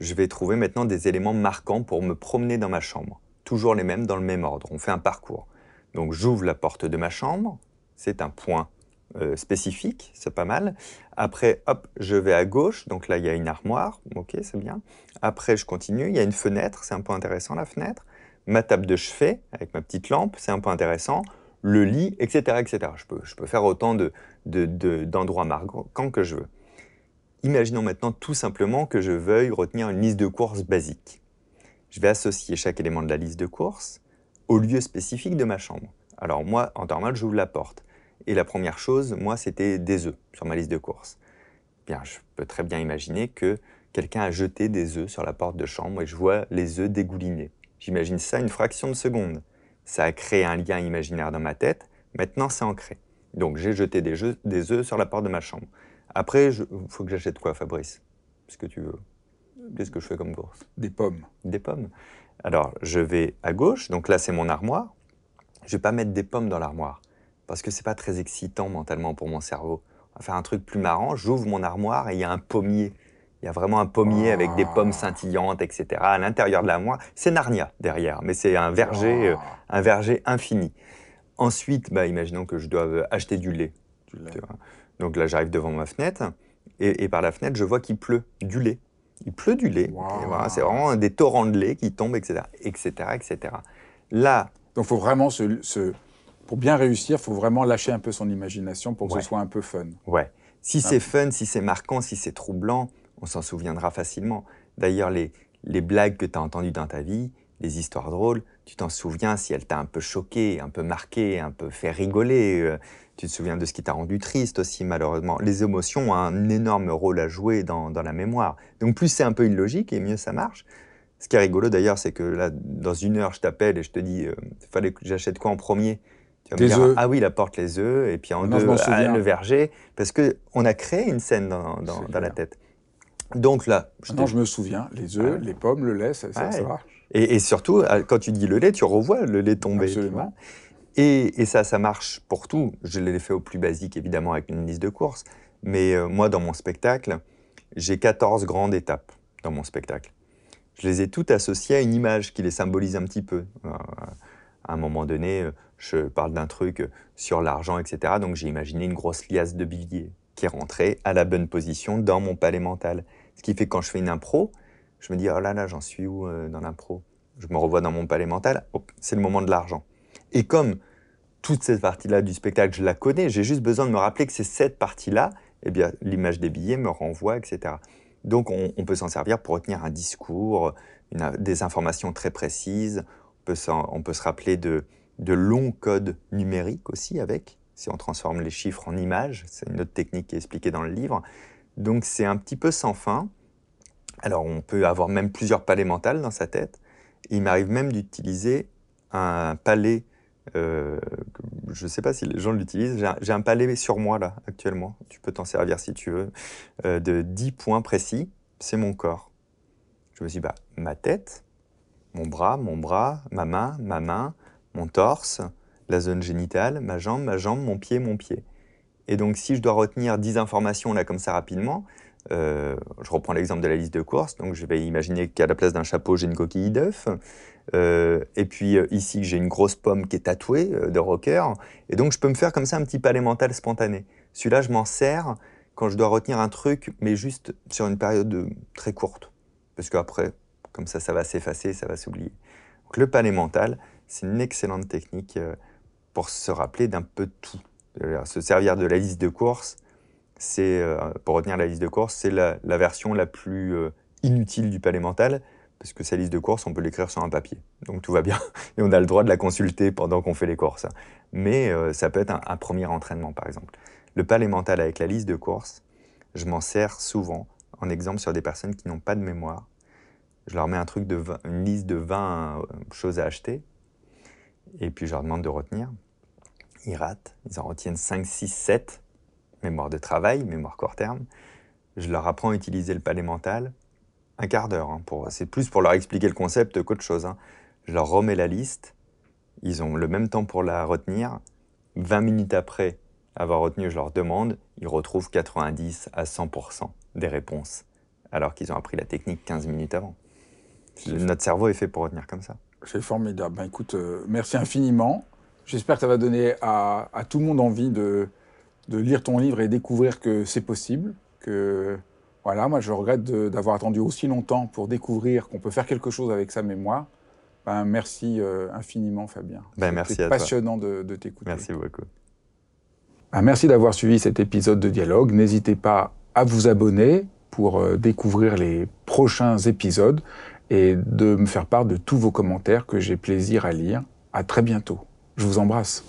Je vais trouver maintenant des éléments marquants pour me promener dans ma chambre. Toujours les mêmes, dans le même ordre. On fait un parcours. Donc j'ouvre la porte de ma chambre, c'est un point euh, spécifique, c'est pas mal. Après, hop, je vais à gauche, donc là, il y a une armoire, ok, c'est bien. Après, je continue, il y a une fenêtre, c'est un peu intéressant la fenêtre. Ma table de chevet, avec ma petite lampe, c'est un peu intéressant. Le lit, etc., etc. Je peux, faire autant d'endroits de, marquants que je veux. Imaginons maintenant tout simplement que je veuille retenir une liste de courses basique. Je vais associer chaque élément de la liste de courses au lieu spécifique de ma chambre. Alors moi, en normal, j'ouvre la porte. Et la première chose, moi, c'était des œufs sur ma liste de courses. Bien, je peux très bien imaginer que quelqu'un a jeté des œufs sur la porte de chambre et je vois les œufs dégouliner. J'imagine ça une fraction de seconde. Ça a créé un lien imaginaire dans ma tête. Maintenant, c'est ancré. Donc, j'ai jeté des, des œufs sur la porte de ma chambre. Après, il faut que j'achète quoi, Fabrice? Ce que tu veux? Qu'est-ce que je fais comme course? Des pommes. Des pommes. Alors, je vais à gauche. Donc là, c'est mon armoire. Je vais pas mettre des pommes dans l'armoire parce que c'est pas très excitant mentalement pour mon cerveau. On va faire un truc plus marrant. J'ouvre mon armoire et il y a un pommier. Il y a vraiment un pommier avec des pommes scintillantes, etc. À l'intérieur de l'armoire, c'est Narnia derrière, mais c'est un verger, euh, un verger infini. Ensuite, bah, imaginons que je dois acheter du lait. Donc là, j'arrive devant ma fenêtre et, par la fenêtre, je vois qu'il pleut du lait. Il pleut du lait. c'est vraiment des torrents de lait qui tombent, etc., etc., etc. Là. Donc, il faut vraiment se pour bien réussir, il faut vraiment lâcher un peu son imagination pour que ce soit un peu fun. Ouais. Si c'est fun, si c'est marquant, si c'est troublant, on s'en souviendra facilement. D'ailleurs, les, les blagues que tu as entendues dans ta vie, les histoires drôles, tu t'en souviens si elle t'a un peu choqué, un peu marqué, un peu fait rigoler. Euh, tu te souviens de ce qui t'a rendu triste aussi, malheureusement. Les émotions ont un énorme rôle à jouer dans, dans la mémoire. Donc plus c'est un peu illogique et mieux ça marche. Ce qui est rigolo d'ailleurs, c'est que là, dans une heure, je t'appelle et je te dis, il euh, fallait que j'achète quoi en premier? Ah oui, la porte, les œufs, et puis en deux, ah, le verger, parce qu'on a créé une scène dans, la tête. Donc là... Je je me souviens, les œufs, les pommes, le lait, ça, ça, va. Et, surtout, quand tu dis le lait, tu revois le lait tomber. Absolument. Et, ça, ça marche pour tout. Je l'ai fait au plus basique, évidemment, avec une liste de courses. Mais euh, moi, dans mon spectacle, j'ai 14 grandes étapes dans mon spectacle. Je les ai toutes associées à une image qui les symbolise un petit peu. Euh, à un moment donné, euh, je parle d'un truc sur l'argent, etc. Donc j'ai imaginé une grosse liasse de billets qui est rentrée à la bonne position dans mon palais mental. Ce qui fait que quand je fais une impro, je me dis, oh là là, j'en suis où euh, dans l'impro? Je me revois dans mon palais mental, c'est le moment de l'argent. Et comme toute cette partie-là du spectacle, je la connais, j'ai juste besoin de me rappeler que c'est cette partie-là, eh bien, l'image des billets me renvoie, etc. Donc, on, peut s'en servir pour retenir un discours, des informations très précises. On peut, se rappeler de, longs codes numériques aussi avec, si on transforme les chiffres en images. C'est une autre technique qui est expliquée dans le livre. Donc c'est un petit peu sans fin. Alors on peut avoir même plusieurs palais mentaux dans sa tête. Il m'arrive même d'utiliser un palais, euh, je ne sais pas si les gens l'utilisent, j'ai un, palais sur moi là actuellement, tu peux t'en servir si tu veux, euh, de 10 points précis, c'est mon corps. Je me suis dit, bah, ma tête, mon bras, mon bras, ma main, ma main, mon torse, la zone génitale, ma jambe, ma jambe, mon pied, mon pied. Et donc si je dois retenir 10 informations là comme ça rapidement, euh, je reprends l'exemple de la liste de courses, donc je vais imaginer qu'à la place d'un chapeau, j'ai une coquille d'œuf. Euh, et puis euh, ici, j'ai une grosse pomme qui est tatouée de rocker. Et donc je peux me faire comme ça un petit palais mental spontané. Celui-là, je m'en sers quand je dois retenir un truc, mais juste sur une période très courte. Parce qu'après, comme ça, ça va s'effacer, ça va s'oublier. Donc le palais mental, c'est une excellente technique euh, pour se rappeler d'un peu tout. Se servir de la liste de courses, c'est euh, pour retenir la liste de courses, c'est la, version la plus euh, inutile du palais mental, parce que sa liste de courses, on peut l'écrire sur un papier. Donc tout va bien. Et on a le droit de la consulter pendant qu'on fait les courses. Mais ça peut être un, premier entraînement, par exemple. Le palais mental avec la liste de courses, je m'en sers souvent en exemple sur des personnes qui n'ont pas de mémoire. Je leur mets un truc de une liste de 20 choses à acheter et puis je leur demande de retenir. Ils ratent, ils en retiennent 5, 6, 7, mémoire de travail, mémoire court terme. Je leur apprends à utiliser le palais mental, un quart d'heure. Hein, c'est plus pour leur expliquer le concept qu'autre chose. Hein. Je leur remets la liste, ils ont le même temps pour la retenir. 20 minutes après avoir retenu, je leur demande, ils retrouvent 90 à 100% des réponses, alors qu'ils ont appris la technique 15 minutes avant. Notre cerveau est fait pour retenir comme ça. C'est formidable. Ben, écoute, euh, merci infiniment. J'espère que ça va donner à, tout le monde envie de, de lire ton livre et découvrir que c'est possible, que voilà, moi je regrette d'avoir attendu aussi longtemps pour découvrir qu'on peut faire quelque chose avec sa mémoire. Ben, merci euh, infiniment Fabien. Ben, merci à passionnant de, de t'écouter. Merci beaucoup. Ben, merci d'avoir suivi cet épisode de dialogue. N'hésitez pas à vous abonner pour euh, découvrir les prochains épisodes et de me faire part de tous vos commentaires que j'ai plaisir à lire. À très bientôt. Je vous embrasse.